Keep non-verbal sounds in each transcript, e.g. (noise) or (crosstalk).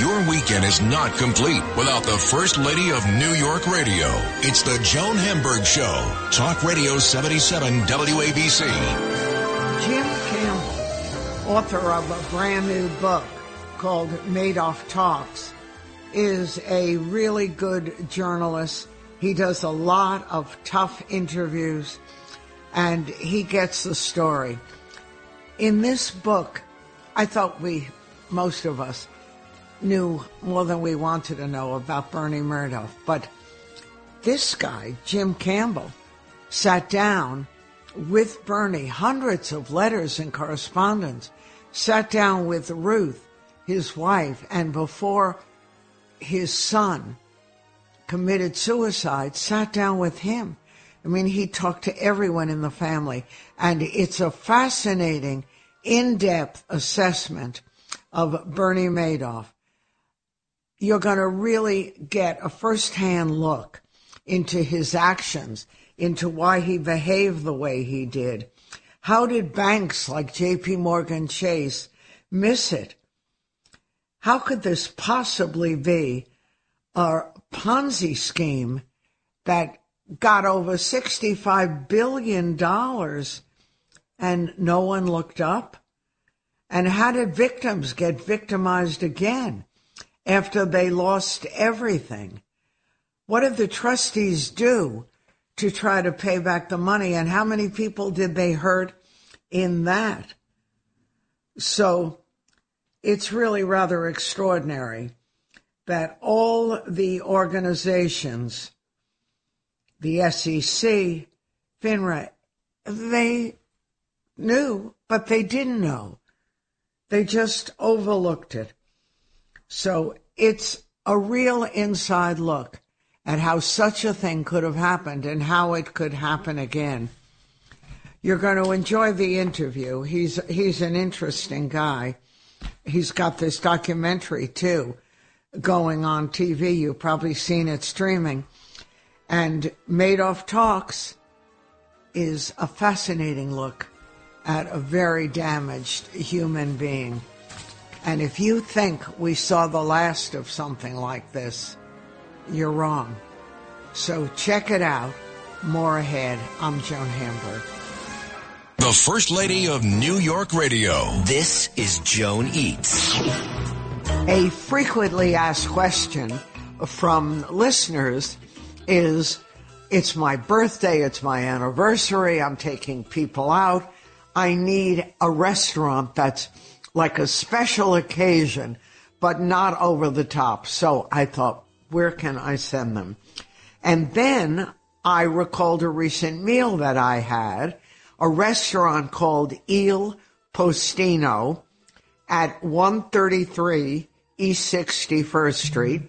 Your weekend is not complete without the First Lady of New York Radio. It's the Joan Hamburg Show. Talk Radio 77 WABC. Jim Campbell, author of a brand new book called Madoff Talks, is a really good journalist. He does a lot of tough interviews and he gets the story. In this book, I thought we, most of us, knew more than we wanted to know about Bernie Madoff. But this guy, Jim Campbell, sat down with Bernie, hundreds of letters and correspondence, sat down with Ruth, his wife, and before his son committed suicide, sat down with him. I mean, he talked to everyone in the family, and it's a fascinating, in-depth assessment of Bernie Madoff you're going to really get a firsthand look into his actions, into why he behaved the way he did. How did banks like JP Morgan Chase miss it? How could this possibly be a Ponzi scheme that got over $65 billion and no one looked up? And how did victims get victimized again? after they lost everything. What did the trustees do to try to pay back the money? And how many people did they hurt in that? So it's really rather extraordinary that all the organizations, the SEC, FINRA, they knew, but they didn't know. They just overlooked it. So it's a real inside look at how such a thing could have happened and how it could happen again. You're going to enjoy the interview. He's he's an interesting guy. He's got this documentary too going on TV. You've probably seen it streaming. And Madoff Talks is a fascinating look at a very damaged human being. And if you think we saw the last of something like this, you're wrong. So check it out. More ahead. I'm Joan Hamburg. The First Lady of New York Radio. This is Joan Eats. A frequently asked question from listeners is It's my birthday, it's my anniversary, I'm taking people out. I need a restaurant that's like a special occasion, but not over the top. So I thought, where can I send them? And then I recalled a recent meal that I had, a restaurant called Il Postino at 133 East 61st Street.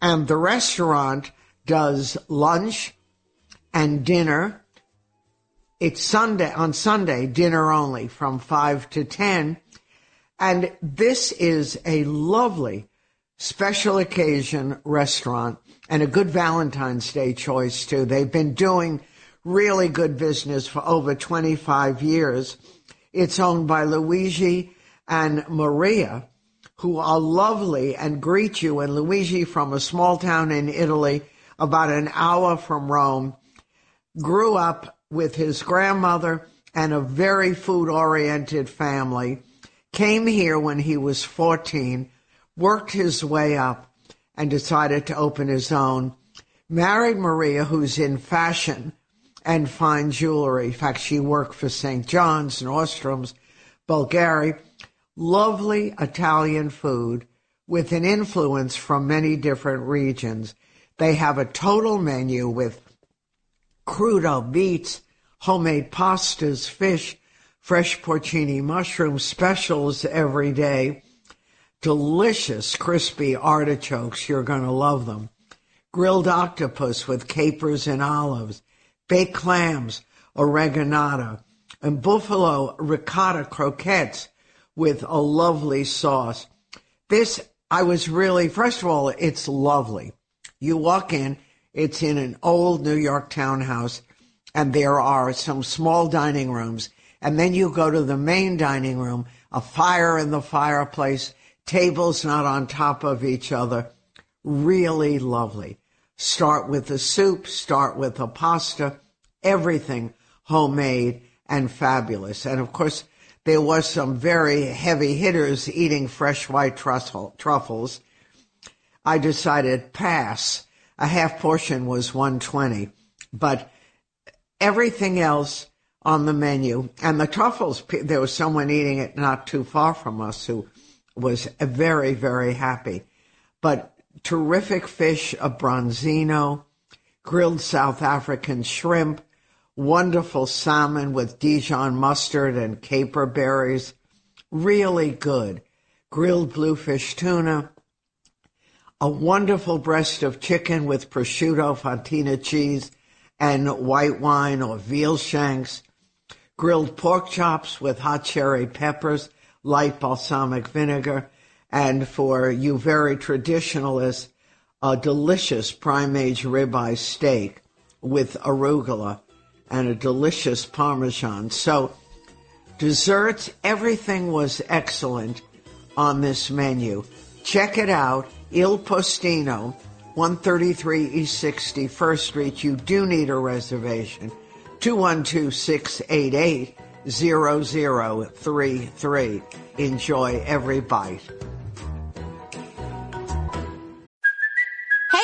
And the restaurant does lunch and dinner. It's Sunday, on Sunday, dinner only from 5 to 10 and this is a lovely special occasion restaurant and a good Valentine's Day choice too. They've been doing really good business for over 25 years. It's owned by Luigi and Maria, who are lovely and greet you. And Luigi from a small town in Italy, about an hour from Rome, grew up with his grandmother and a very food oriented family came here when he was 14, worked his way up, and decided to open his own. Married Maria, who's in fashion and fine jewelry. In fact, she worked for St. John's, Nordstrom's, Bulgari. Lovely Italian food with an influence from many different regions. They have a total menu with crudo beets, homemade pastas, fish, fresh porcini mushroom specials every day. delicious crispy artichokes. You're going to love them. Grilled octopus with capers and olives, baked clams, oreganata, and buffalo ricotta croquettes with a lovely sauce. This, I was really, first of all, it's lovely. You walk in, it's in an old New York townhouse, and there are some small dining rooms, and then you go to the main dining room, a fire in the fireplace, tables not on top of each other. Really lovely. Start with the soup, start with the pasta, everything homemade and fabulous. And of course, there was some very heavy hitters eating fresh white truffles. I decided pass. A half portion was 120, but everything else on the menu and the truffles, there was someone eating it not too far from us who was very, very happy. But terrific fish, a bronzino, grilled South African shrimp, wonderful salmon with Dijon mustard and caper berries. Really good. Grilled bluefin tuna. A wonderful breast of chicken with prosciutto, fontina cheese, and white wine or veal shanks. Grilled pork chops with hot cherry peppers, light balsamic vinegar, and for you very traditionalists, a delicious prime age ribeye steak with arugula and a delicious parmesan. So desserts, everything was excellent on this menu. Check it out, Il Postino, 133 East 61st Street. You do need a reservation. 212 688 0033. Enjoy every bite.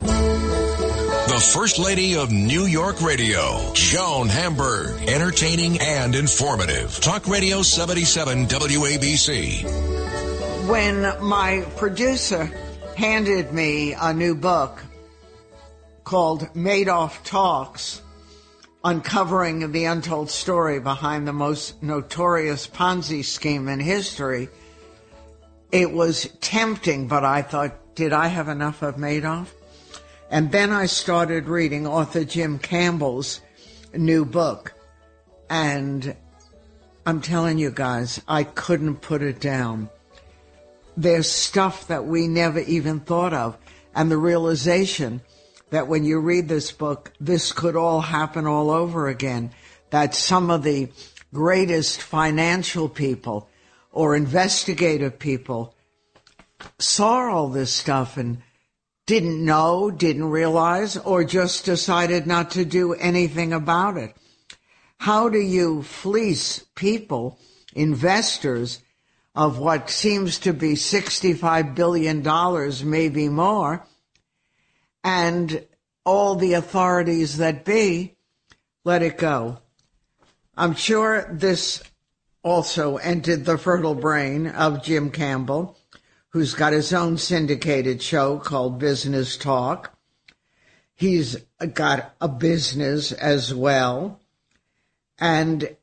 The First Lady of New York Radio, Joan Hamburg. Entertaining and informative. Talk Radio 77 WABC. When my producer handed me a new book called Madoff Talks, uncovering the untold story behind the most notorious Ponzi scheme in history, it was tempting, but I thought, did I have enough of Madoff? And then I started reading author Jim Campbell's new book. And I'm telling you guys, I couldn't put it down. There's stuff that we never even thought of. And the realization that when you read this book, this could all happen all over again. That some of the greatest financial people or investigative people saw all this stuff and didn't know, didn't realize, or just decided not to do anything about it. How do you fleece people, investors, of what seems to be $65 billion, maybe more, and all the authorities that be let it go. I'm sure this also entered the fertile brain of Jim Campbell, who's got his own syndicated show called Business Talk. He's got a business as well. And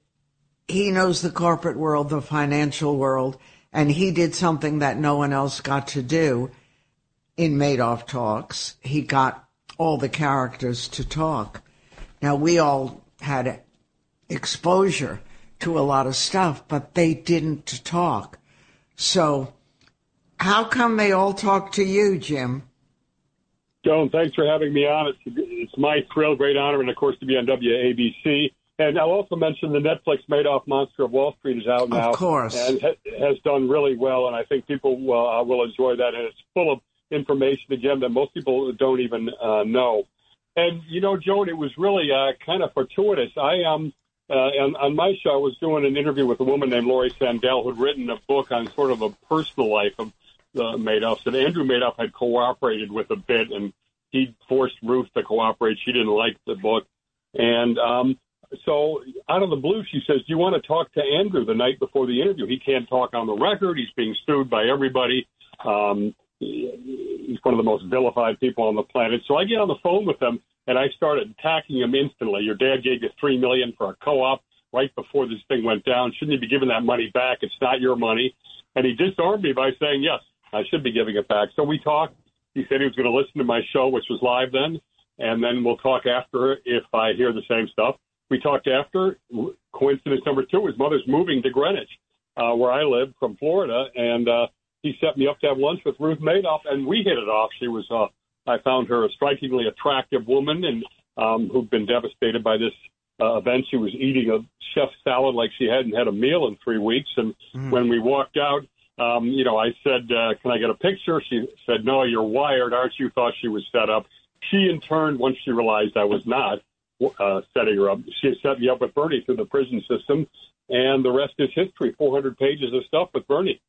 he knows the corporate world, the financial world, and he did something that no one else got to do in Madoff Talks. He got all the characters to talk. Now, we all had exposure to a lot of stuff, but they didn't talk. So, how come they all talk to you, Jim? Joan, thanks for having me on. It's, it's my thrill, great honor, and of course to be on WABC. And I'll also mention the Netflix Madoff Monster of Wall Street is out now. Of course. And has done really well, and I think people uh, will enjoy that. And it's full of information again that most people don't even uh, know. And you know, Joan, it was really uh, kind of fortuitous. I um uh, on, on my show I was doing an interview with a woman named Laurie Sandell who'd written a book on sort of a personal life of the Madoffs, that Andrew Madoff had cooperated with a bit, and he forced Ruth to cooperate. She didn't like the book, and um, so out of the blue, she says, "Do you want to talk to Andrew the night before the interview? He can't talk on the record. He's being sued by everybody. Um, he's one of the most vilified people on the planet." So I get on the phone with him, and I started attacking him instantly. Your dad gave you three million for a co-op right before this thing went down. Shouldn't you be giving that money back? It's not your money. And he disarmed me by saying, "Yes, I should be giving it back." So we talked. He said he was going to listen to my show, which was live then, and then we'll talk after if I hear the same stuff. We talked after. Coincidence number two, his mother's moving to Greenwich, uh, where I live from Florida, and uh, he set me up to have lunch with Ruth Madoff, and we hit it off. She was, uh, I found her a strikingly attractive woman, and um, who'd been devastated by this uh, event. She was eating a chef salad like she hadn't had a meal in three weeks, and mm. when we walked out, um, you know, I said, uh, "Can I get a picture?" She said, "No, you're wired, aren't you?" Thought she was set up. She, in turn, once she realized I was not, uh, setting her up. She set me up with Bernie through the prison system, and the rest is history. 400 pages of stuff with Bernie.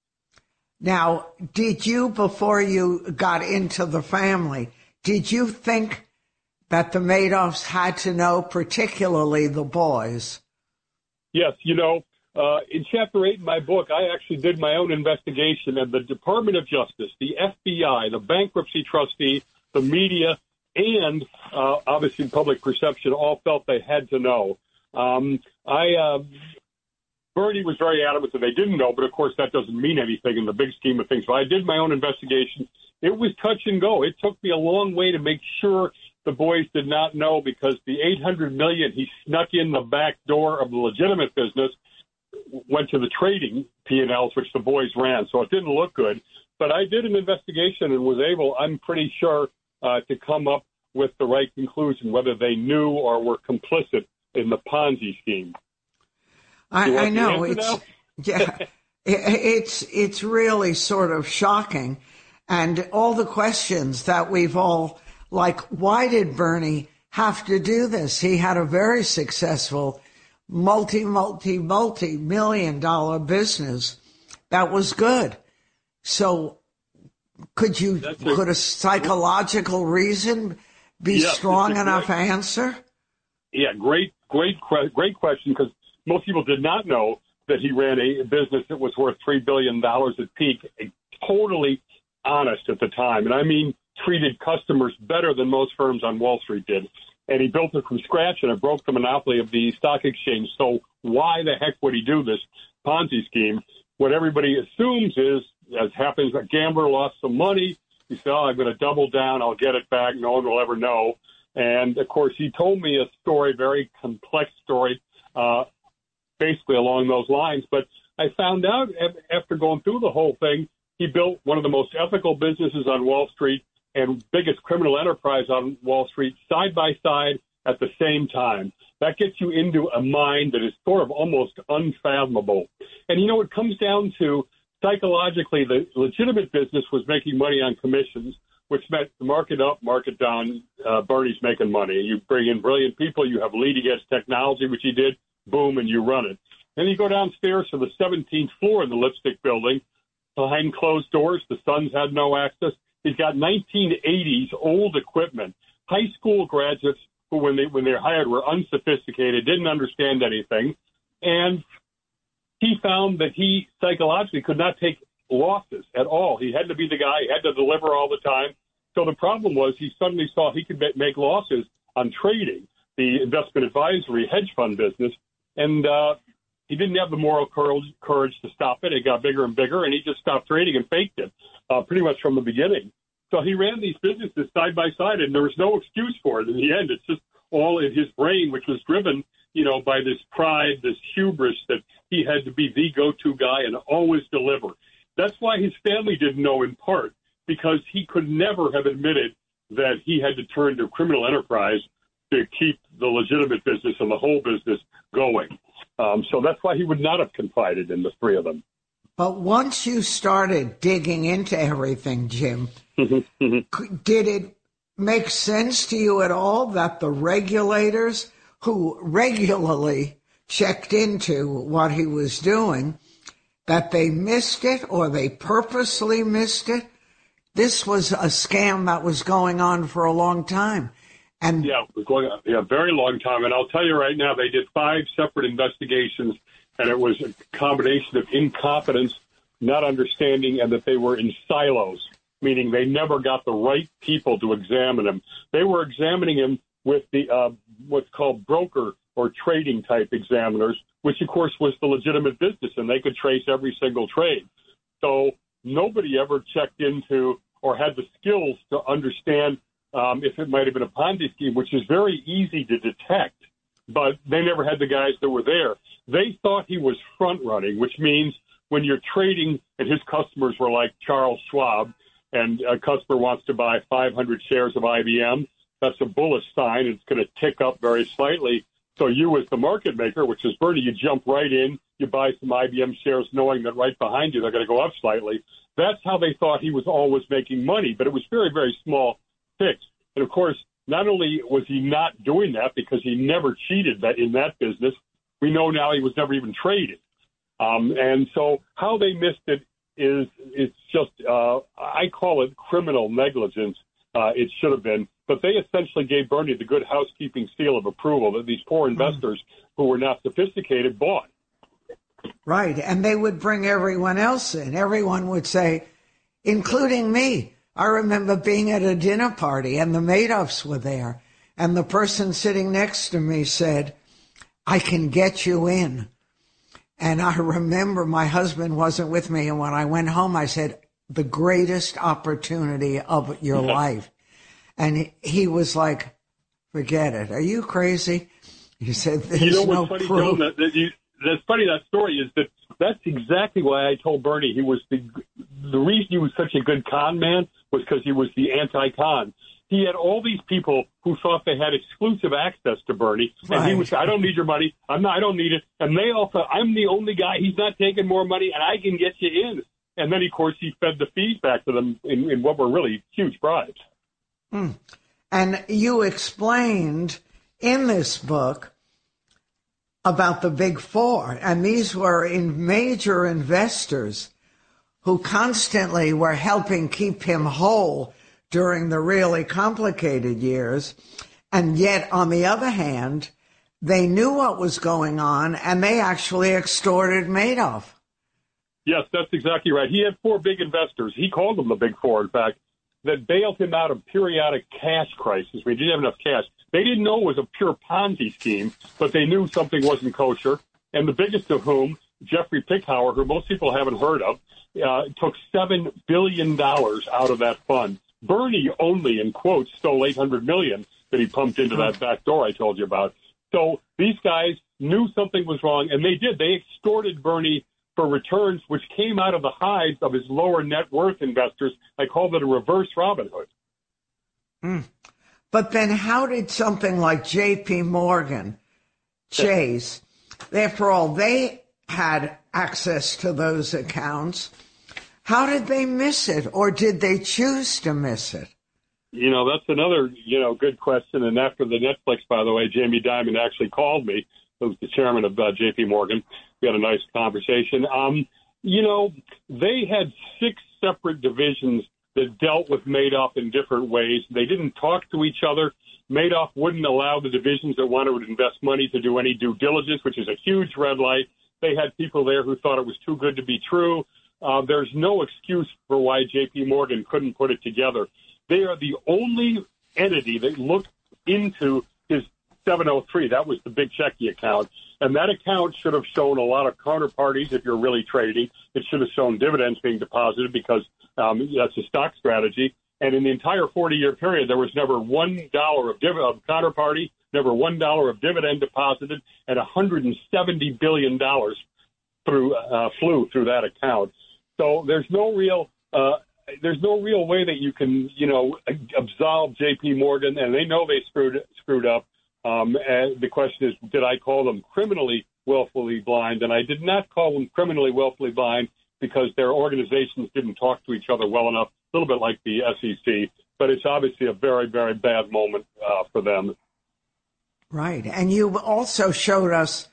Now, did you, before you got into the family, did you think that the Madoffs had to know, particularly the boys? Yes, you know, uh, in chapter eight in my book, I actually did my own investigation, and the Department of Justice, the FBI, the bankruptcy trustee, the media, and uh, obviously public perception all felt they had to know. Um, I uh, Bernie was very adamant that they didn't know, but of course that doesn't mean anything in the big scheme of things. So I did my own investigation. It was touch and go. It took me a long way to make sure the boys did not know because the 800 million he snuck in the back door of the legitimate business went to the trading P&Ls, which the boys ran. So it didn't look good. But I did an investigation and was able, I'm pretty sure, uh, to come up with the right conclusion, whether they knew or were complicit in the Ponzi scheme. I, I know it's (laughs) yeah, it's it's really sort of shocking, and all the questions that we've all like, why did Bernie have to do this? He had a very successful, multi multi multi million dollar business that was good. So could you a, could a psychological reason be yes, strong enough great, answer? Yeah, great, great, great question because most people did not know that he ran a business that was worth three billion dollars at peak. Totally honest at the time, and I mean treated customers better than most firms on Wall Street did. And he built it from scratch, and it broke the monopoly of the stock exchange. So why the heck would he do this Ponzi scheme? What everybody assumes is as happens, a gambler lost some money. He said, oh, I'm going to double down. I'll get it back. No one will ever know. And of course, he told me a story, very complex story, uh, basically along those lines. But I found out after going through the whole thing, he built one of the most ethical businesses on Wall Street and biggest criminal enterprise on Wall Street side by side at the same time. That gets you into a mind that is sort of almost unfathomable. And you know, it comes down to psychologically, the legitimate business was making money on commissions, which meant the market up, market down. Uh, Bernie's making money. You bring in brilliant people. You have leading edge technology, which he did. Boom, and you run it. Then you go downstairs to the 17th floor in the lipstick building, behind closed doors. The sons had no access. He's got 1980s old equipment. High school graduates who, when they when they're hired, were unsophisticated, didn't understand anything, and he found that he psychologically could not take losses at all. He had to be the guy, he had to deliver all the time. So the problem was he suddenly saw he could make losses on trading, the investment advisory hedge fund business, and uh, he didn't have the moral courage, to stop it. It got bigger and bigger, and he just stopped trading and faked it uh, pretty much from the beginning. So he ran these businesses side by side, and there was no excuse for it. In the end, it's just all in his brain, which was driven, you know, by this pride, this hubris that he had to be the go-to guy and always deliver. That's why his family didn't know in part because he could never have admitted that he had to turn to criminal enterprise to keep the legitimate business and the whole business going. Um, so that's why he would not have confided in the three of them. But once you started digging into everything, Jim, did it make sense to you at all that the regulators who regularly checked into what he was doing that they missed it or they purposely missed it. This was a scam that was going on for a long time. And yeah, it was going yeah, very long time. And I'll tell you right now, they did five separate investigations, and it was a combination of incompetence, not understanding, and that they were in silos, meaning they never got the right people to examine him. They were examining him with the uh, what's called broker or trading type examiners, which of course was the legitimate business, and they could trace every single trade. So nobody ever checked into or had the skills to understand um, if it might have been a Ponzi scheme, which is very easy to detect. But they never had the guys that were there. They thought he was front running, which means when you're trading and his customers were like Charles Schwab, and a customer wants to buy 500 shares of IBM, that's a bullish sign. It's going to tick up very slightly. So you, as the market maker, which is Bernie, you jump right in, you buy some IBM shares, knowing that right behind you they're going to go up slightly. That's how they thought he was always making money, but it was very, very small And of course, not only was he not doing that because he never cheated that in that business, we know now he was never even traded. Um, and so how they missed it is it's just uh, I call it criminal negligence. Uh, it should have been but they essentially gave Bernie the good housekeeping seal of approval that these poor hmm. investors mm. who were not sophisticated bought. Right. And they would bring everyone else in. Everyone would say, including me. I remember being at a dinner party and the Madoffs were there. And the person sitting next to me said, I can get you in. And I remember my husband wasn't with me. And when I went home, I said, the greatest opportunity of your life. And he was like, forget it. Are you crazy? He said, there's you know no funny, proof. that, that you, that's funny, that story is that that's exactly why I told Bernie he was the, the reason he was such a good con man was because he was the anti-con. He had all these people who thought they had exclusive access to Bernie, and right. he was, I don't need your money. I'm not, I don't need it. And they all thought, I'm the only guy. He's not taking more money, and I can get you in. And then, of course, he fed the fees back to them in, in what were really huge bribes. Mm. And you explained in this book about the big four, and these were in major investors who constantly were helping keep him whole during the really complicated years. And yet, on the other hand, they knew what was going on and they actually extorted Madoff. Yes, that's exactly right. He had four big investors. He called them the big four, in fact that bailed him out of periodic cash crisis. We didn't have enough cash. They didn't know it was a pure Ponzi scheme, but they knew something wasn't kosher. And the biggest of whom, Jeffry Picower, who most people haven't heard of, uh, took seven billion dollars out of that fund. Bernie only, in quotes, stole eight hundred million that he pumped into that back door I told you about. So these guys knew something was wrong, and they did. They extorted Bernie for returns which came out of the hides of his lower net worth investors. I called it a reverse Robin Hood. Mm. But then how did something like JP Morgan, Chase, after all, they had access to those accounts. How did they miss it or did they choose to miss it? You know, that's another, you know, good question. And after the Netflix, by the way, Jamie Dimon actually called me, who's the chairman of uh, JP Morgan, we had a nice conversation. Um, you know, they had six separate divisions that dealt with Madoff in different ways. They didn't talk to each other. Madoff wouldn't allow the divisions that wanted to invest money to do any due diligence, which is a huge red light. They had people there who thought it was too good to be true. Uh, there's no excuse for why JP Morgan couldn't put it together. They are the only entity that looked into his 703. That was the big checking account. And that account should have shown a lot of counterparties if you're really trading. It should have shown dividends being deposited because um, that's a stock strategy. And in the entire 40 year period, there was never one dollar of, div- of counterparty, never one dollar of dividend deposited, and 170 billion dollars through uh, flew through that account. So there's no real uh, there's no real way that you can you know absolve J.P. Morgan, and they know they screwed screwed up. Um, and the question is, did I call them criminally willfully blind? And I did not call them criminally willfully blind because their organizations didn't talk to each other well enough, a little bit like the SEC. But it's obviously a very, very bad moment uh, for them. Right. And you also showed us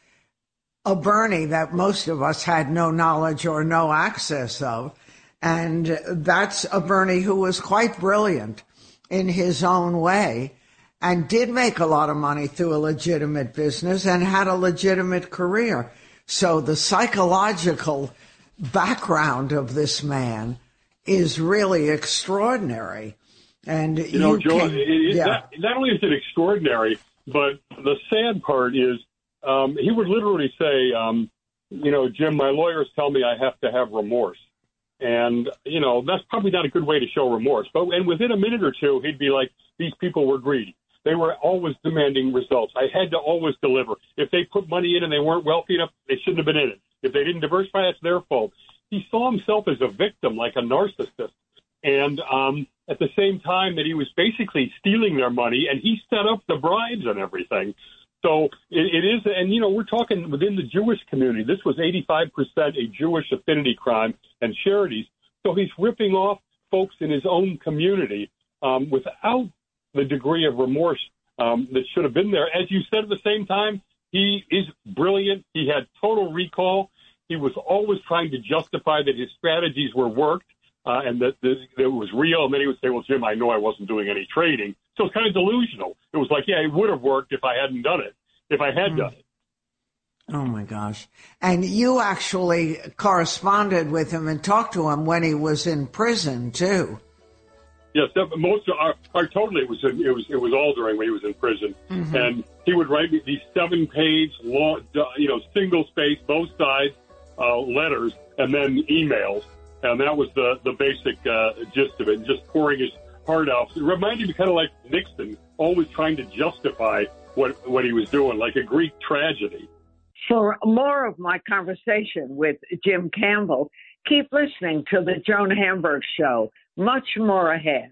a Bernie that most of us had no knowledge or no access of. And that's a Bernie who was quite brilliant in his own way and did make a lot of money through a legitimate business and had a legitimate career. So the psychological background of this man is really extraordinary. And you know, you Joe, can- yeah. not, not only is it extraordinary, but the sad part is um, he would literally say, um, you know, Jim, my lawyers tell me I have to have remorse. And, you know, that's probably not a good way to show remorse. But, and within a minute or two, he'd be like, these people were greedy. They were always demanding results. I had to always deliver. If they put money in and they weren't wealthy enough, they shouldn't have been in it. If they didn't diversify, that's their fault. He saw himself as a victim, like a narcissist. And um, at the same time that he was basically stealing their money, and he set up the bribes and everything. So it, it is, and you know, we're talking within the Jewish community. This was 85% a Jewish affinity crime and charities. So he's ripping off folks in his own community um, without the degree of remorse um, that should have been there. As you said, at the same time, he is brilliant. He had total recall. He was always trying to justify that his strategies were worked uh, and that, that it was real. And then he would say, "Well, Jim, I know I wasn't doing any trading." So it's kind of delusional. It was like, "Yeah, it would have worked if I hadn't done it. If I had done it." Oh my gosh. And you actually corresponded with him and talked to him when he was in prison too. Yes, most of our, our totally it was it was it was all during when he was in prison, and he would write me these seven page long, you know, single space both sides uh, letters, and then emails, and that was the the basic uh, gist of it. and Just pouring his heart out. It reminded me kind of like Nixon, always trying to justify what what he was doing, like a Greek tragedy. For more of my conversation with Jim Campbell, keep listening to the Joan Hamburg Show. Much more ahead.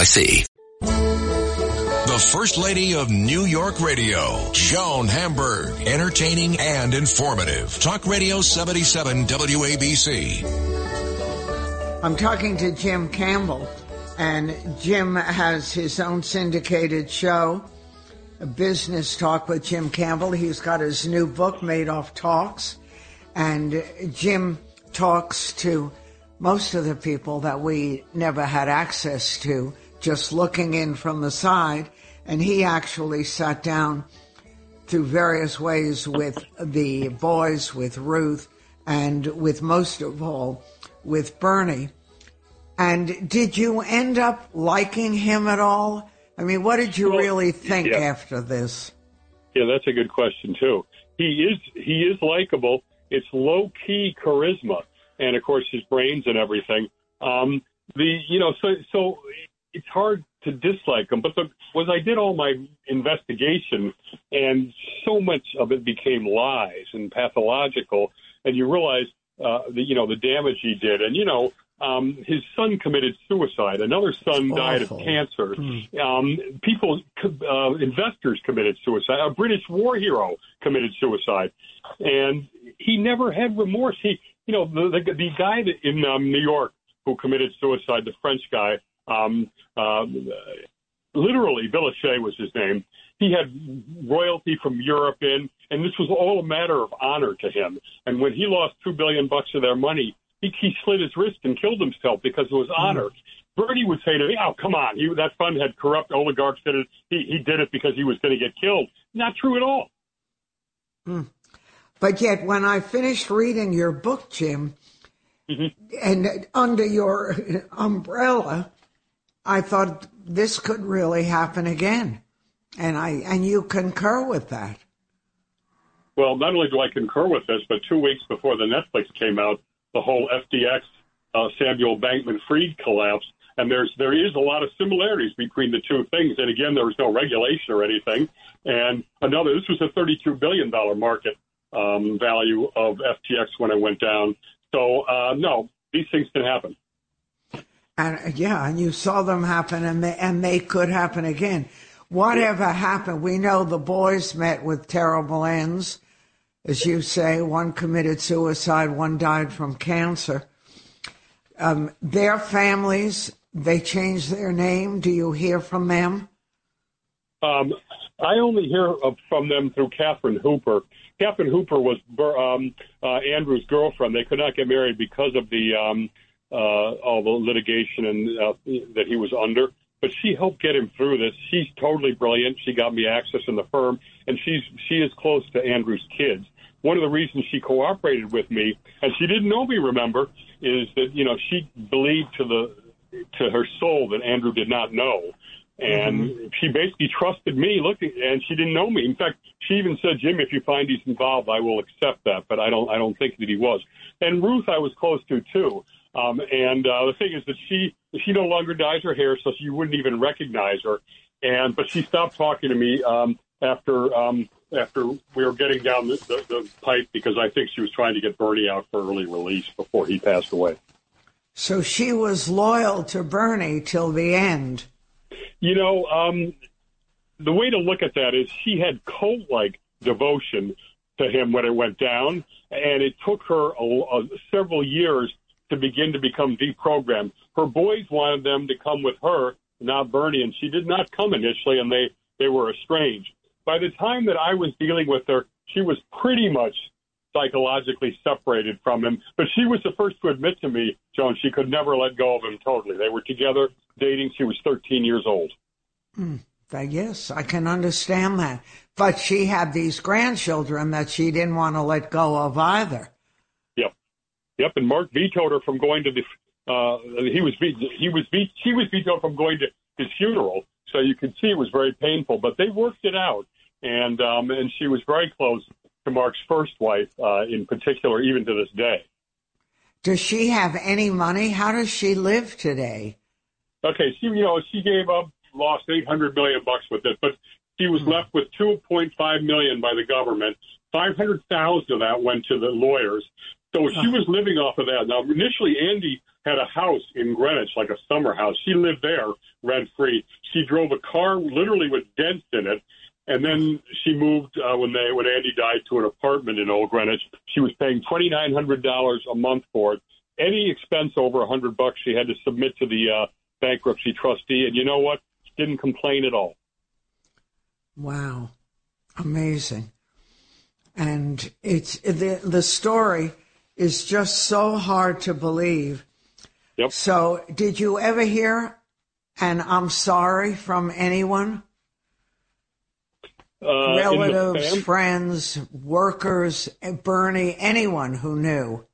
NYC. The First Lady of New York Radio, Joan Hamburg. Entertaining and informative. Talk Radio 77 WABC. I'm talking to Jim Campbell, and Jim has his own syndicated show, a Business Talk with Jim Campbell. He's got his new book, Madoff Talks, and Jim talks to most of the people that we never had access to, just looking in from the side. And he actually sat down through various ways with the boys, with Ruth, and with most of all, with Bernie. And did you end up liking him at all? I mean, what did you Well, really think yeah. after this? Yeah, that's a good question too. He is he is likable. It's low key charisma, and of course his brains and everything. Um, the you know so so it's hard to dislike him. But the was I did all my investigation, and so much of it became lies and pathological, and you realize uh, the you know the damage he did, and you know. Um, his son committed suicide. Another son died of cancer. Um, people, uh, investors committed suicide. A British war hero committed suicide, and he never had remorse. He, you know, the the, the guy that in um, New York who committed suicide, the French guy, um, um, literally Villehuchet was his name. He had royalty from Europe in, and this was all a matter of honor to him. And when he lost two billion bucks of their money, he, he slit his wrist and killed himself because it was honor. Bernie would say to me, "Oh, come on! He, that fund had corrupt oligarchs in it. He, he did it because he was going to get killed." Not true at all. But yet, when I finished reading your book, Jim, and under your umbrella, I thought this could really happen again, and I and you concur with that. Well, not only do I concur with this, but two weeks before the Netflix came out, the whole FTX uh, Samuel Bankman Fried collapse, And there's there is a lot of similarities between the two things. And again, there was no regulation or anything. And another, this was a 32 billion dollar market um, value of FTX when it went down. So uh, no, these things can happen. And yeah, and you saw them happen, and they, and they could happen again. Whatever happened, we know the boys met with terrible ends. As you say, one committed suicide, one died from cancer. Um, their families, they changed their name. Do you hear from them? Um, I only hear from them through Catherine Hooper. Catherine Hooper was um, uh, Andrew's girlfriend. They could not get married because of the um, uh, all the litigation and uh, that he was under. But she helped get him through this. She's totally brilliant. She got me access in the firm, and she's she is close to Andrew's kids. One of the reasons she cooperated with me, and she didn't know me, remember, is that you know she believed to the to her soul that Andrew did not know and mm-hmm. she basically trusted me looking and she didn't know me in fact she even said jim if you find he's involved i will accept that but i don't i don't think that he was and ruth i was close to too um and uh the thing is that she she no longer dyes her hair so you wouldn't even recognize her. And but she stopped talking to me um after um after we were getting down the, the, the pipe because i think she was trying to get bernie out for early release before he passed away. So she was loyal to bernie till the end. You know, um, the way to look at that is she had cult like devotion to him when it went down, and it took her a, a, several years to begin to become deprogrammed. Her boys wanted them to come with her, not Bernie, and she did not come initially, and they, they were estranged. By the time that I was dealing with her, she was pretty much psychologically separated from him. But she was the first to admit to me, Joan, she could never let go of him totally. They were together dating. She was 13 years old. Mm, yes, I can understand that. But she had these grandchildren that she didn't want to let go of either. Yep. And Mark vetoed her from going to the. Uh, he was he was she was vetoed from going to his funeral. So you could see it was very painful. But they worked it out, and um, and she was very close to Mark's first wife, uh, in particular, even to this day. Does she have any money? How does she live today? Okay, she you know she gave up, lost eight hundred million bucks with it, but she was mm-hmm. left with two point five million by the government. Five hundred thousand of that went to the lawyers. So she was living off of that. Now, initially, Andy had a house in Greenwich, like a summer house. She lived there rent free. She drove a car literally with dents in it and then she moved uh, when they when Andy died to an apartment in Old Greenwich. She was paying twenty nine hundred dollars a month for it. Any expense over a hundred bucks, she had to submit to the uh, bankruptcy trustee. And you know what? She didn't complain at all. Wow, amazing! And it's the the story is just so hard to believe. Yep. So, did you ever hear? And I'm sorry from anyone. Uh, relatives, friends, workers, Bernie, anyone who knew?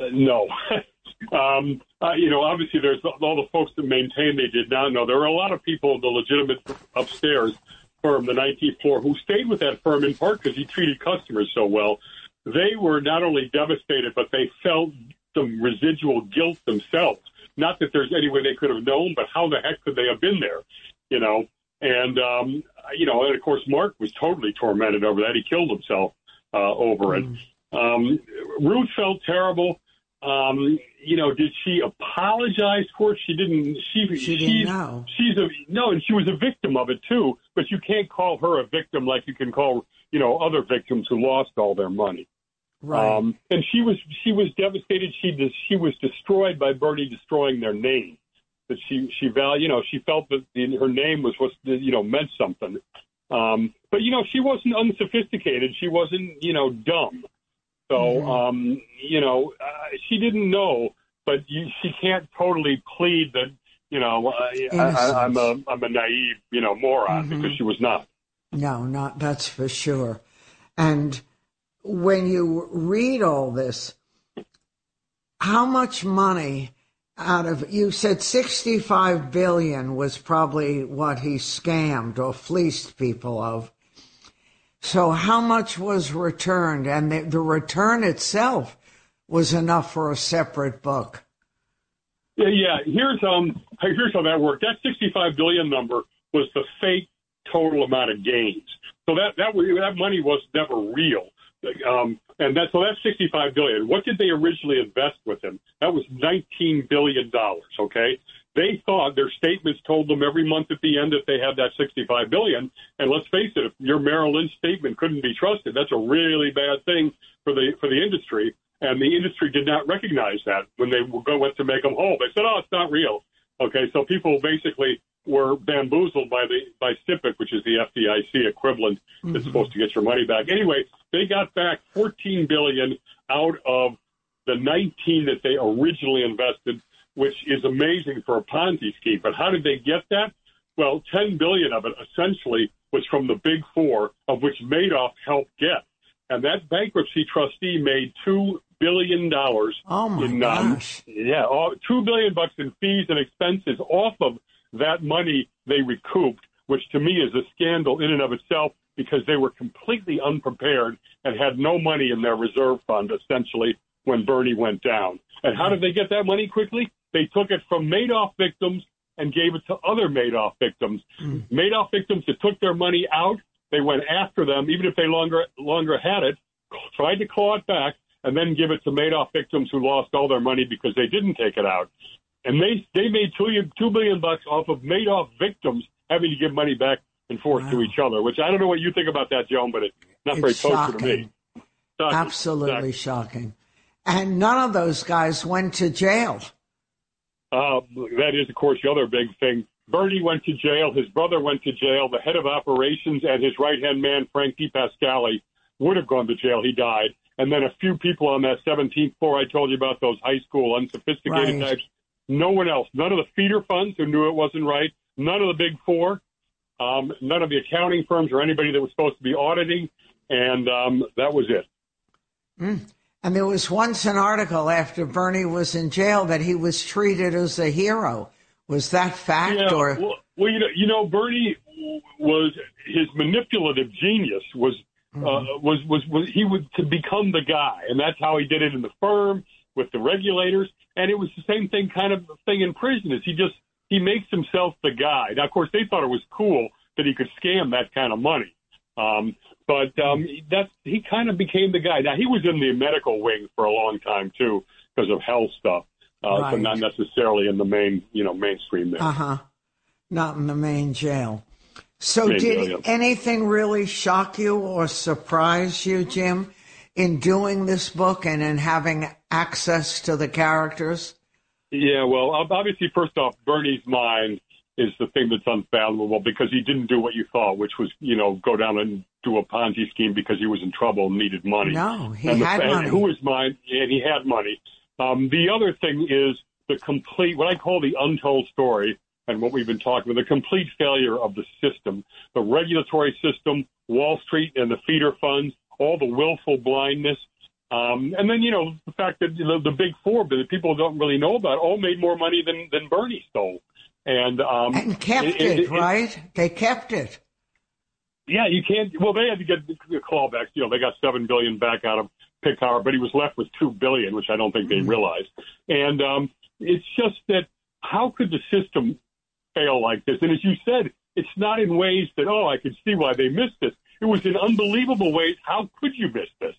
Uh, no. (laughs) um, uh, you know, obviously, there's all the folks that maintain they did not know. There were a lot of people in the legitimate upstairs firm, the 19th floor, who stayed with that firm in part because he treated customers so well. They were not only devastated, but they felt some residual guilt themselves. Not that there's any way they could have known, but how the heck could they have been there? You know, and um, you know, and of course, Mark was totally tormented over that. He killed himself uh, over it. Mm. Um, Ruth felt terrible. Um, you know, did she apologize for it? She didn't. She, she didn't know. She's a no, and she was a victim of it too. But you can't call her a victim like you can call you know other victims who lost all their money. Right. Um, and she was she was devastated. She she was destroyed by Bernie destroying their name that she she value you know she felt that the, her name was what you know meant something um but you know she wasn't unsophisticated she wasn't you know dumb so mm-hmm. um you know uh, she didn't know but you, she can't totally plead that you know I, I, i'm a i'm a naive you know moron mm-hmm. because she was not no not that's for sure and when you read all this how much money out of you said 65 billion was probably what he scammed or fleeced people of so how much was returned and the, the return itself was enough for a separate book Yeah, yeah. Here's um, here's how that worked. That 65 billion number was the fake total amount of gains. So that that that money was never real. Um, and that so that's 65 billion. What did they originally invest with him? That was 19 billion dollars. Okay, they thought their statements told them every month at the end that they had that 65 billion. And let's face it, if your Merrill Lynch statement couldn't be trusted, that's a really bad thing for the for the industry. And the industry did not recognize that when they went to make them whole. They said, "Oh, it's not real." Okay, so people basically were bamboozled by the by SIPC, which is the FDIC equivalent mm-hmm. that's supposed to get your money back. Anyway, they got back 14 billion out of the 19 that they originally invested, which is amazing for a Ponzi scheme. But how did they get that? Well, 10 billion of it essentially was from the big four, of which Madoff helped get. And that bankruptcy trustee made two billion dollars. Oh my in, um, gosh! Yeah, all, two billion bucks in fees and expenses off of that money they recouped, which to me is a scandal in and of itself because they were completely unprepared and had no money in their reserve fund essentially when Bernie went down. And how did they get that money quickly? They took it from Madoff victims and gave it to other Madoff victims. Mm. Madoff victims that took their money out, they went after them, even if they longer longer had it, tried to claw it back, and then give it to Madoff victims who lost all their money because they didn't take it out. And they they made two two billion bucks off of Madoff victims having to give money back and forth wow. to each other. Which I don't know what you think about that, Joan, but it's not it's very kosher to me. Shocking. Absolutely shocking. And none of those guys went to jail. Uh, that is, of course, the other big thing. Bernie went to jail. His brother went to jail. The head of operations and his right hand man, Frank DiPascali, would have gone to jail. He died and then a few people on that 17th floor I told you about, those high school unsophisticated right. types. No one else. None of the feeder funds who knew it wasn't right. None of the big four. Um, none of the accounting firms or anybody that was supposed to be auditing. And um, that was it. Mm. And there was once an article after Bernie was in jail that he was treated as a hero. Was that fact yeah, or? Well, well, you know, you know, Bernie was his manipulative genius was uh, was, was was he would to become the guy, and that's how he did it in the firm with the regulators. And it was the same thing, kind of thing in prison. Is he just he makes himself the guy? Now, of course, they thought it was cool that he could scam that kind of money. Um, but um, that's he kind of became the guy. Now he was in the medical wing for a long time too because of health stuff, uh, right. but not necessarily in the main, you know, mainstream there. Uh huh. Not in the main jail. So, did anything really shock you or surprise you, Jim, in doing this book and in having access to the characters? Yeah, well, obviously, first off, Bernie's mind is the thing that's unfathomable because he didn't do what you thought, which was, you know, go down and do a Ponzi scheme because he was in trouble and needed money. No, he and had the, money. who is mind? And he had money. Um, the other thing is the complete, what I call the untold story and what we've been talking about, the complete failure of the system, the regulatory system, Wall Street and the feeder funds, all the willful blindness. Um, and then, you know, the fact that you know, the big four that people don't really know about all made more money than, than Bernie stole. And, um, and kept it, it, it right? It, they kept it. Yeah, you can't. Well, they had to get the clawbacks. You know, they got seven billion back out of Picower, but he was left with two billion, which I don't think they mm-hmm. realized. And um, it's just that how could the system fail like this. And as you said, it's not in ways that, oh, I can see why they missed this. It was an unbelievable ways. How could you miss this?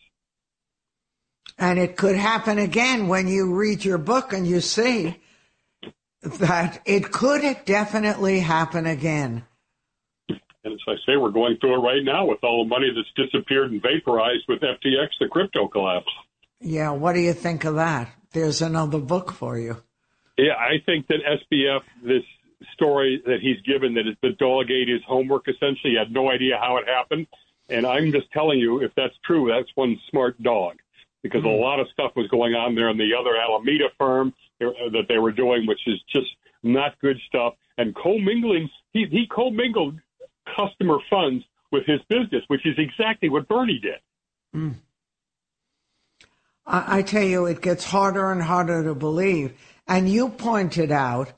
And it could happen again when you read your book and you see that it could definitely happen again. And as I say, we're going through it right now with all the money that's disappeared and vaporized with FTX, the crypto collapse. Yeah, what do you think of that? There's another book for you. Yeah, I think that SBF, this story that he's given that the dog ate his homework. Essentially, he had no idea how it happened. And I'm just telling you, if that's true, that's one smart dog because mm-hmm. a lot of stuff was going on there in the other Alameda firm that they were doing, which is just not good stuff. And commingling, he, he commingled customer funds with his business, which is exactly what Bernie did. Mm. I, I tell you, it gets harder and harder to believe. And you pointed out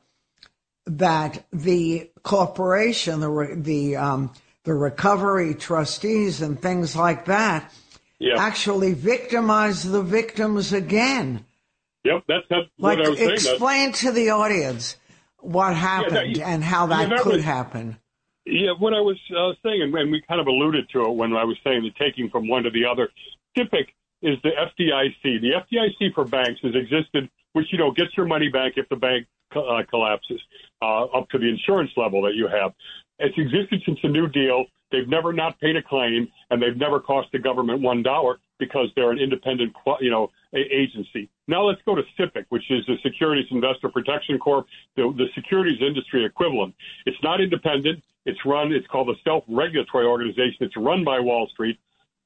that the corporation, the the um, the recovery trustees and things like that, yeah. actually victimize the victims again. Yep, that's, that's like, what I was saying. Explain to the audience what happened yeah, and how that, yeah, that could was, happen. Yeah, what I was uh, saying, and, and we kind of alluded to it when I was saying the taking from one to the other. SIPC is the FDIC. The FDIC for banks has existed, which you know gets your money back if the bank uh, collapses uh, up to the insurance level that you have. It's existed since the New Deal. They've never not paid a claim, and they've never cost the government one dollar because they're an independent, you know, agency. Now let's go to SIPC, which is the Securities Investor Protection Corp, the, the securities industry equivalent. It's not independent. It's run. It's called a self-regulatory organization. It's run by Wall Street.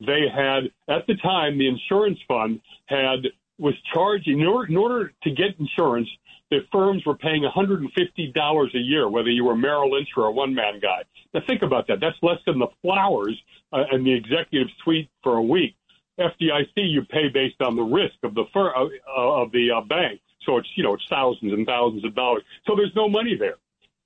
They had at the time the insurance fund had was charging in order, in order to get insurance the firms were paying $150 a year, whether you were Merrill Lynch or a one man guy. Now, think about that. That's less than the flowers uh, and the executive suite for a week. FDIC, you pay based on the risk of the fir- uh, of the uh, bank. So it's, you know, it's thousands and thousands of dollars. So there's no money there.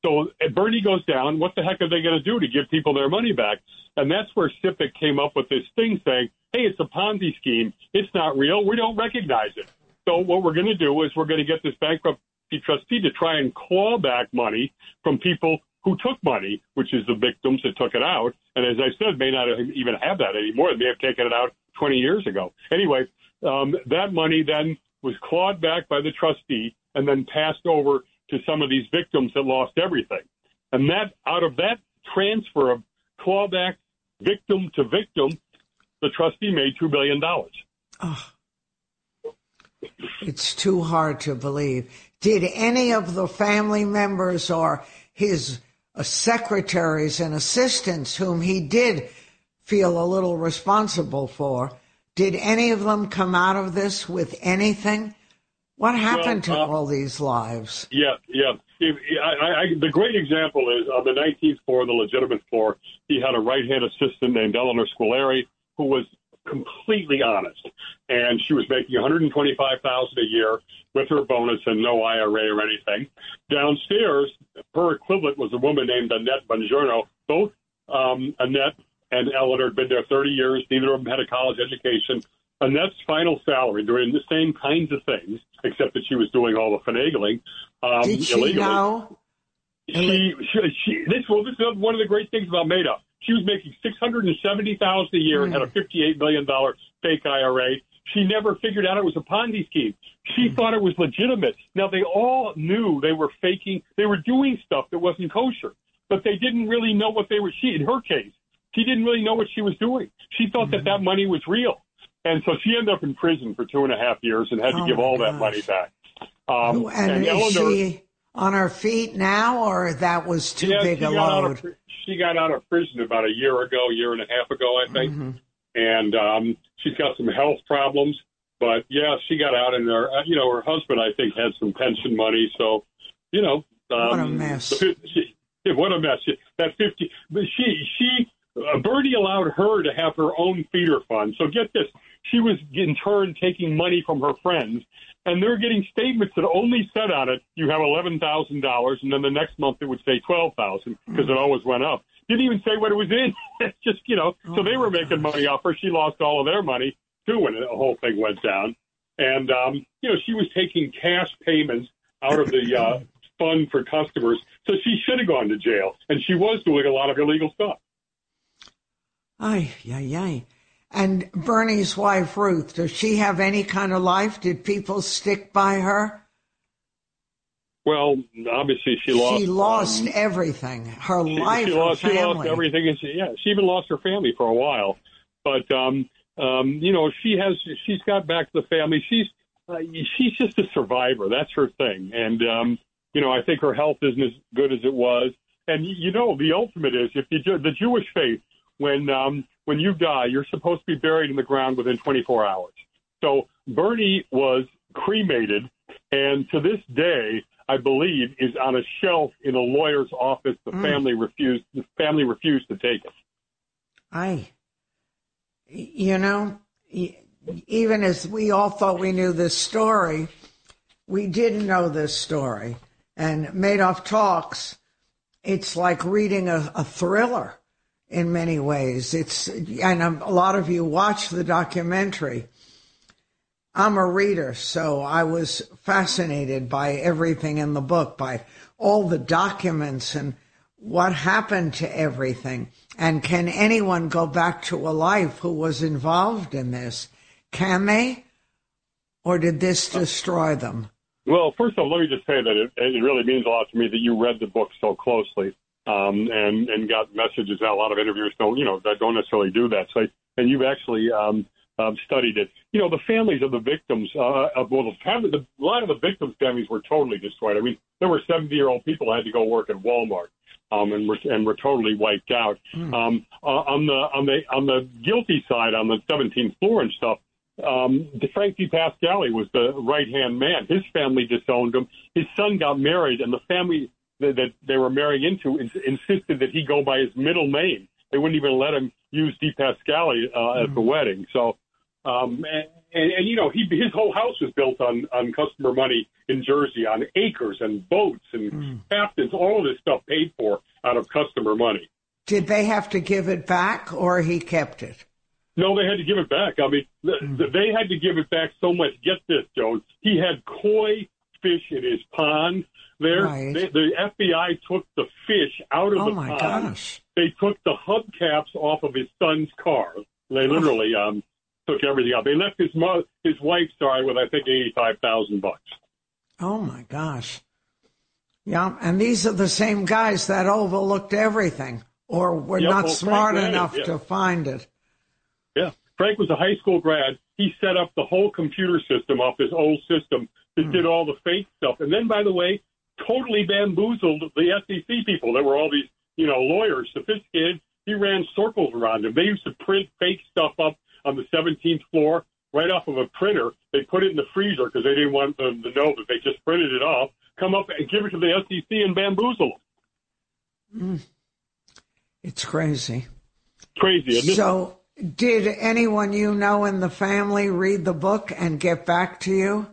So if Bernie goes down. What the heck are they going to do to give people their money back? And that's where SIPC came up with this thing saying, hey, it's a Ponzi scheme. It's not real. We don't recognize it. So what we're going to do is we're going to get this bankrupt trustee to try and claw back money from people who took money, which is the victims that took it out. And as I said, may not even have that anymore. They may have taken it out 20 years ago. Anyway, um, that money then was clawed back by the trustee and then passed over to some of these victims that lost everything. And that out of that transfer of clawback victim to victim, the trustee made $2 billion. Oh. It's too hard to believe. Did any of the family members or his uh, secretaries and assistants, whom he did feel a little responsible for, did any of them come out of this with anything? What happened well, uh, to all these lives? Yeah, yeah. If, I, I, the great example is on the 19th floor, the legitimate floor, he had a right-hand assistant named Eleanor Squillari who was completely honest, and she was making 125,000 a year with her bonus and no IRA or anything. Downstairs, her equivalent was a woman named Annette Bongiorno. Both um, Annette and Eleanor had been there 30 years. Neither of them had a college education. Annette's final salary, doing the same kinds of things, except that she was doing all the finagling um, Did she illegally. Know? She, she, she, this, well, this is one of the great things about Madoff. She was making six hundred and seventy thousand a year mm. and had a fifty-eight million dollar fake IRA. She never figured out it was a Ponzi scheme. She mm. thought it was legitimate. Now they all knew they were faking. They were doing stuff that wasn't kosher, but they didn't really know what they were. She, in her case, she didn't really know what she was doing. She thought mm. that that money was real, and so she ended up in prison for two and a half years and had to oh give all gosh. that money back. Um, and, and is Eleanor, she on her feet now, or that was too yeah, big a load? Of, she got out of prison about a year ago, year and a half ago, I think, mm-hmm. and um, she's got some health problems. But yeah, she got out, and her, uh, you know, her husband, I think, had some pension money. So, you know, um, what a mess. The, (laughs) she, what a mess. That fifty. but She she uh, Bernie allowed her to have her own feeder fund. So get this, she was in turn taking money from her friends, and they're getting statements that only said on it, "You have eleven thousand dollars," and then the next month it would say twelve thousand because it always went up. Didn't even say what it was in. (laughs) it's just you know, so they were making money off her. She lost all of their money too when the whole thing went down, and um, you know she was taking cash payments out of the uh, fund for customers. So she should have gone to jail, and she was doing a lot of illegal stuff. Ay, ay, ay. And Bernie's wife, Ruth, does she have any kind of life? Did people stick by her? Well, obviously she lost. She lost um, everything. Her she, life, she her lost, family. She lost everything. And she, yeah, she even lost her family for a while. But um, um, you know, she has. She's got back to the family. She's uh, she's just a survivor. That's her thing. And um, you know, I think her health isn't as good as it was. And you know, the ultimate is if you the Jewish faith when um, when you die, you're supposed to be buried in the ground within 24 hours. So Bernie was cremated, and to this day, I believe, is on a shelf in a lawyer's office. The mm. family refused. The family refused to take it. I, you know, even as we all thought we knew this story, we didn't know this story. And Madoff talks. It's like reading a, a thriller in many ways. It's and a lot of you watch the documentary. I'm a reader, so I was fascinated by everything in the book, by all the documents and what happened to everything. And can anyone go back to a life who was involved in this? Can they? Or did this destroy them? Well, first of all, let me just say that it, it really means a lot to me that you read the book so closely um, and and got messages that a lot of interviewers don't, you know, that don't necessarily do that. So, and you've actually um, um, studied it. You know, the families of the victims, uh, of, well, the family, the, a lot of the victims' families were totally destroyed. I mean, there were 70 year old people who had to go work at Walmart. Um, and were and were totally wiped out. Mm. Um, uh, on the on the on the guilty side, on the 17th floor and stuff, um, Frank DiPascali was the right hand man. His family disowned him. His son got married, and the family that, that they were marrying into ins- insisted that he go by his middle name. They wouldn't even let him use DiPascali uh, mm. at the hmm. wedding. So um, and, and, and you know, he his whole house was built on on customer money in Jersey, on acres and boats and mm. captains, all of this stuff paid for out of customer money. Did they have to give it back, or he kept it? No, they had to give it back. I mean, mm. they had to give it back so much. Get this, Jones. He had koi fish in his pond. There, right. they, the FBI took the fish out of oh the my pond. Gosh. They took the hubcaps off of his son's car. They literally um, took everything out. They left his mother, his wife, sorry, with I think eighty five thousand bucks. Oh my gosh. Yeah, and these are the same guys that overlooked everything or were yep, not well, smart enough it, yeah. to find it. Yeah. Frank was a high school grad. He set up the whole computer system off his old system that mm. did all the fake stuff. And then, by the way, totally bamboozled the SEC people. There were all these, you know, lawyers, sophisticated. He ran circles around them. They used to print fake stuff up on the 17th floor right off of a printer. They put it in the freezer because they didn't want them to know that they just printed it off. Come up and give it to the SEC and bamboozle them. Mm. It's crazy. Crazy. so, did anyone you know in the family read the book and get back to you?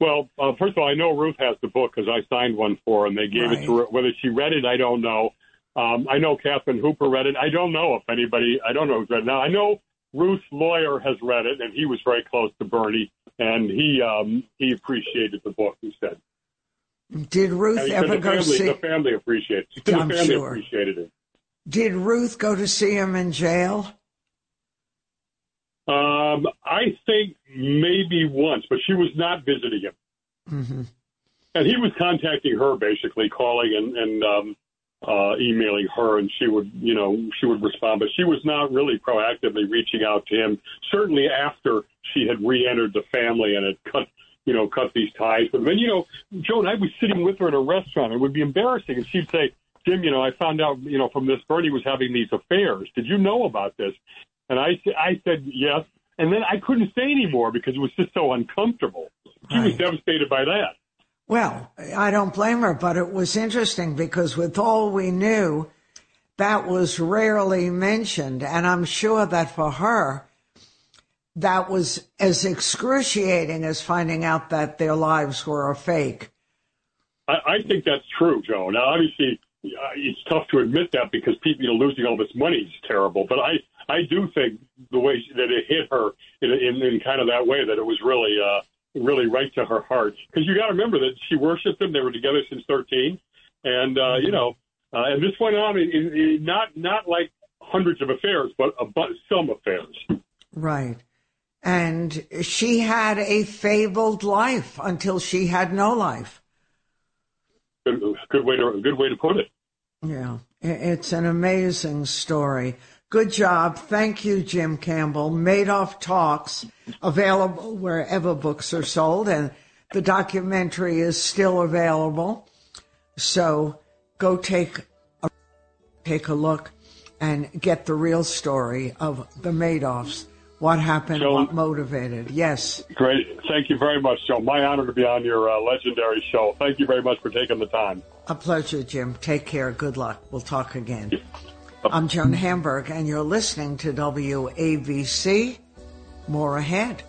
Well, uh, first of all, I know Ruth has the book because I signed one for her, and they gave right. it to her. Whether she read it, I don't know. Um, I know Catherine Hooper read it. I don't know if anybody, I don't know who's read it. Now, I know Ruth's lawyer has read it, and he was very close to Bernie, and he um, he appreciated the book. He said. Did Ruth ever go family, see? The family appreciated. The I'm family sure. appreciated it. Did Ruth go to see him in jail? Um, I think maybe once, but she was not visiting him. Mm-hmm. And he was contacting her, basically calling and, and um, uh, emailing her, and she would, you know, she would respond. But she was not really proactively reaching out to him. Certainly after she had re-entered the family and had cut, you know, cut these ties. But then, you know, Joan, I was sitting with her in a restaurant. It would be embarrassing, and she'd say, "Jim, you know, I found out, you know, from this Bernie was having these affairs. Did you know about this?" And I, I said yes. And then I couldn't say anymore because it was just so uncomfortable. She right. was devastated by that. Well, I don't blame her, but it was interesting because with all we knew, that was rarely mentioned. And I'm sure that for her, that was as excruciating as finding out that their lives were a fake. I, I think that's true, Joe. Now, obviously, it's tough to admit that because people, you know, losing all this money is terrible. But I, I do think the way that it hit her in, in, in kind of that way that it was really, uh, really right to her heart. Because you got to remember that she worshipped him. They were together since 13. And, uh, you know, uh, and this went on in, in, in not, not like hundreds of affairs, but, but some affairs. Right. And she had a fabled life until she had no life. Good, good way to good way to put it. Yeah, it's an amazing story. Good job. Thank you, Jim Campbell. Madoff Talks, available wherever books are sold, and the documentary is still available. So go take a, take a look and get the real story of the Madoffs. What happened? Joan, what motivated? Yes. Great. Thank you very much, Joe. My honor to be on your uh, legendary show. Thank you very much for taking the time. A pleasure, Jim. Take care. Good luck. We'll talk again. I'm Joan Hamburg, and you're listening to WABC. More ahead.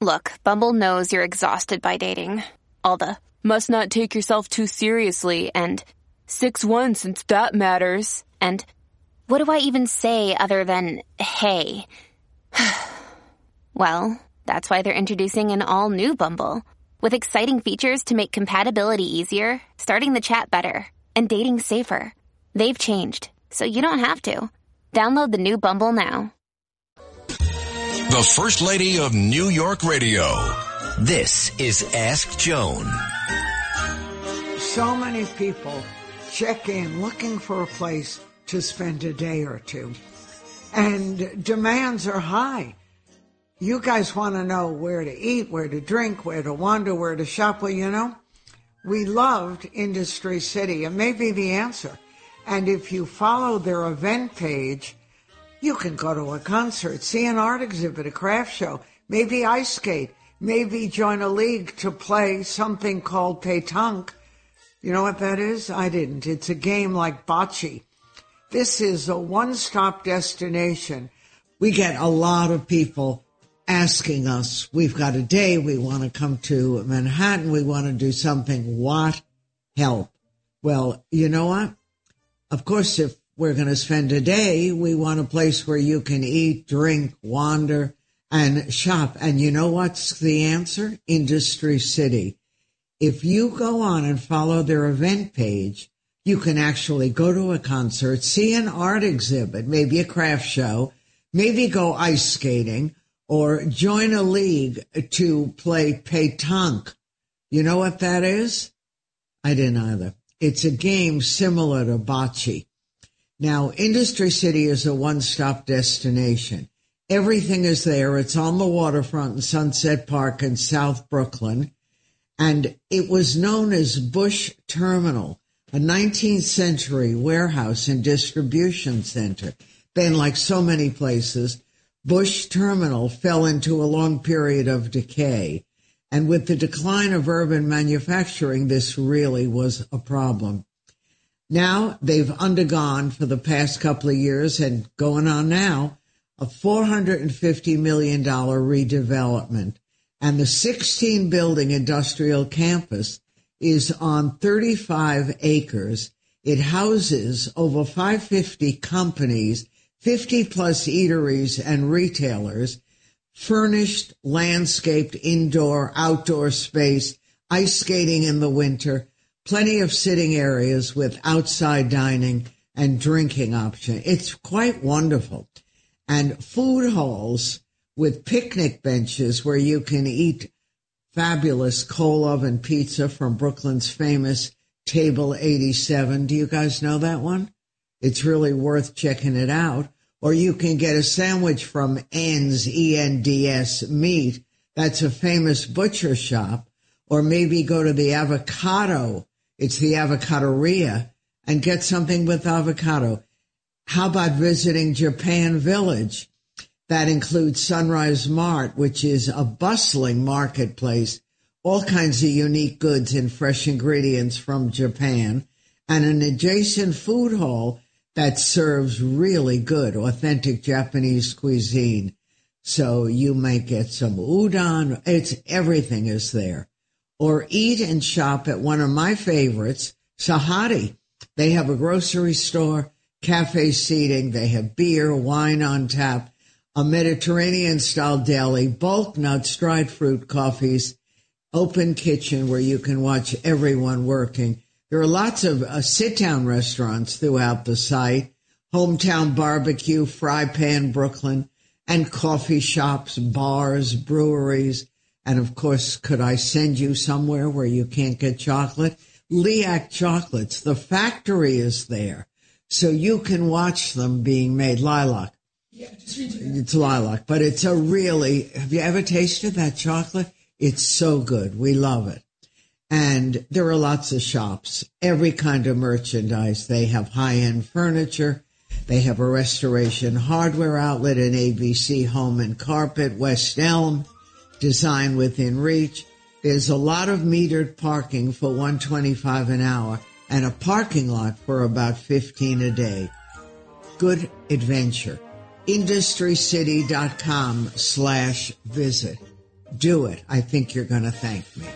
Look, Bumble knows you're exhausted by dating. All the must not take yourself too seriously and 6 1 since that matters. And what do I even say other than hey? (sighs) well, That's why they're introducing an all new Bumble with exciting features to make compatibility easier, starting the chat better, and dating safer. They've changed, so you don't have to. Download the new Bumble now. The First Lady of New York Radio. This is Ask Joan. So many people check in looking for a place to spend a day or two. And demands are high. You guys want to know where to eat, where to drink, where to wander, where to shop. Well, you know, we loved Industry City. It may be the answer. And if you follow their event page, you can go to a concert, see an art exhibit, a craft show, maybe ice skate, maybe join a league to play something called pétanque. You know what that is? I didn't. It's a game like bocce. This is a one-stop destination. We get a lot of people asking us, we've got a day, we want to come to Manhattan, we want to do something. What help? Well, you know what? Of course, if we're going to spend a day, we want a place where you can eat, drink, wander, and shop. And you know what's the answer? Industry City. If you go on and follow their event page, you can actually go to a concert, see an art exhibit, maybe a craft show, maybe go ice skating, or join a league to play pétanque. You know what that is? I didn't either. It's a game similar to bocce. Now, Industry City is a one-stop destination. Everything is there. It's on the waterfront in Sunset Park in South Brooklyn. And it was known as Bush Terminal, a 19th century warehouse and distribution center. Then, like so many places, Bush Terminal fell into a long period of decay. And with the decline of urban manufacturing, this really was a problem. Now they've undergone for the past couple of years and going on now a $450 million redevelopment. And the 16 building industrial campus is on 35 acres. It houses over 550 companies 50 plus eateries and retailers, furnished, landscaped indoor, outdoor space, ice skating in the winter, plenty of sitting areas with outside dining and drinking option. It's quite wonderful. And food halls with picnic benches where you can eat fabulous coal oven pizza from Brooklyn's famous Table 87. Do you guys know that one? It's really worth checking it out. Or you can get a sandwich from Ends, E-N-D-S meat. That's a famous butcher shop. Or maybe go to the avocado. It's the Avocaderia and get something with avocado. How about visiting Japan Village? That includes Sunrise Mart, which is a bustling marketplace, all kinds of unique goods and fresh ingredients from Japan, and an adjacent food hall that serves really good, authentic Japanese cuisine. So you might get some udon. It's everything is there. Or eat and shop at one of my favorites, Sahadi. They have a grocery store, cafe seating. They have beer, wine on tap, a Mediterranean style deli, bulk nuts, dried fruit, coffees, open kitchen where you can watch everyone working. There are lots of uh, sit down restaurants throughout the site, hometown barbecue, fry pan Brooklyn, and coffee shops, bars, breweries. And of course, could I send you somewhere where you can't get chocolate? Liak Chocolates. The factory is there. So you can watch them being made. Lilac. Yeah, just read It's lilac, but it's a really, have you ever tasted that chocolate? It's so good. We love it. And there are lots of shops, every kind of merchandise. They have high end furniture. They have a restoration hardware outlet, in ABC home and carpet, West Elm, design within reach. There's a lot of metered parking for 125 an hour and a parking lot for about 15 a day. Good adventure. Industrycity.com slash visit. Do it. I think you're going to thank me.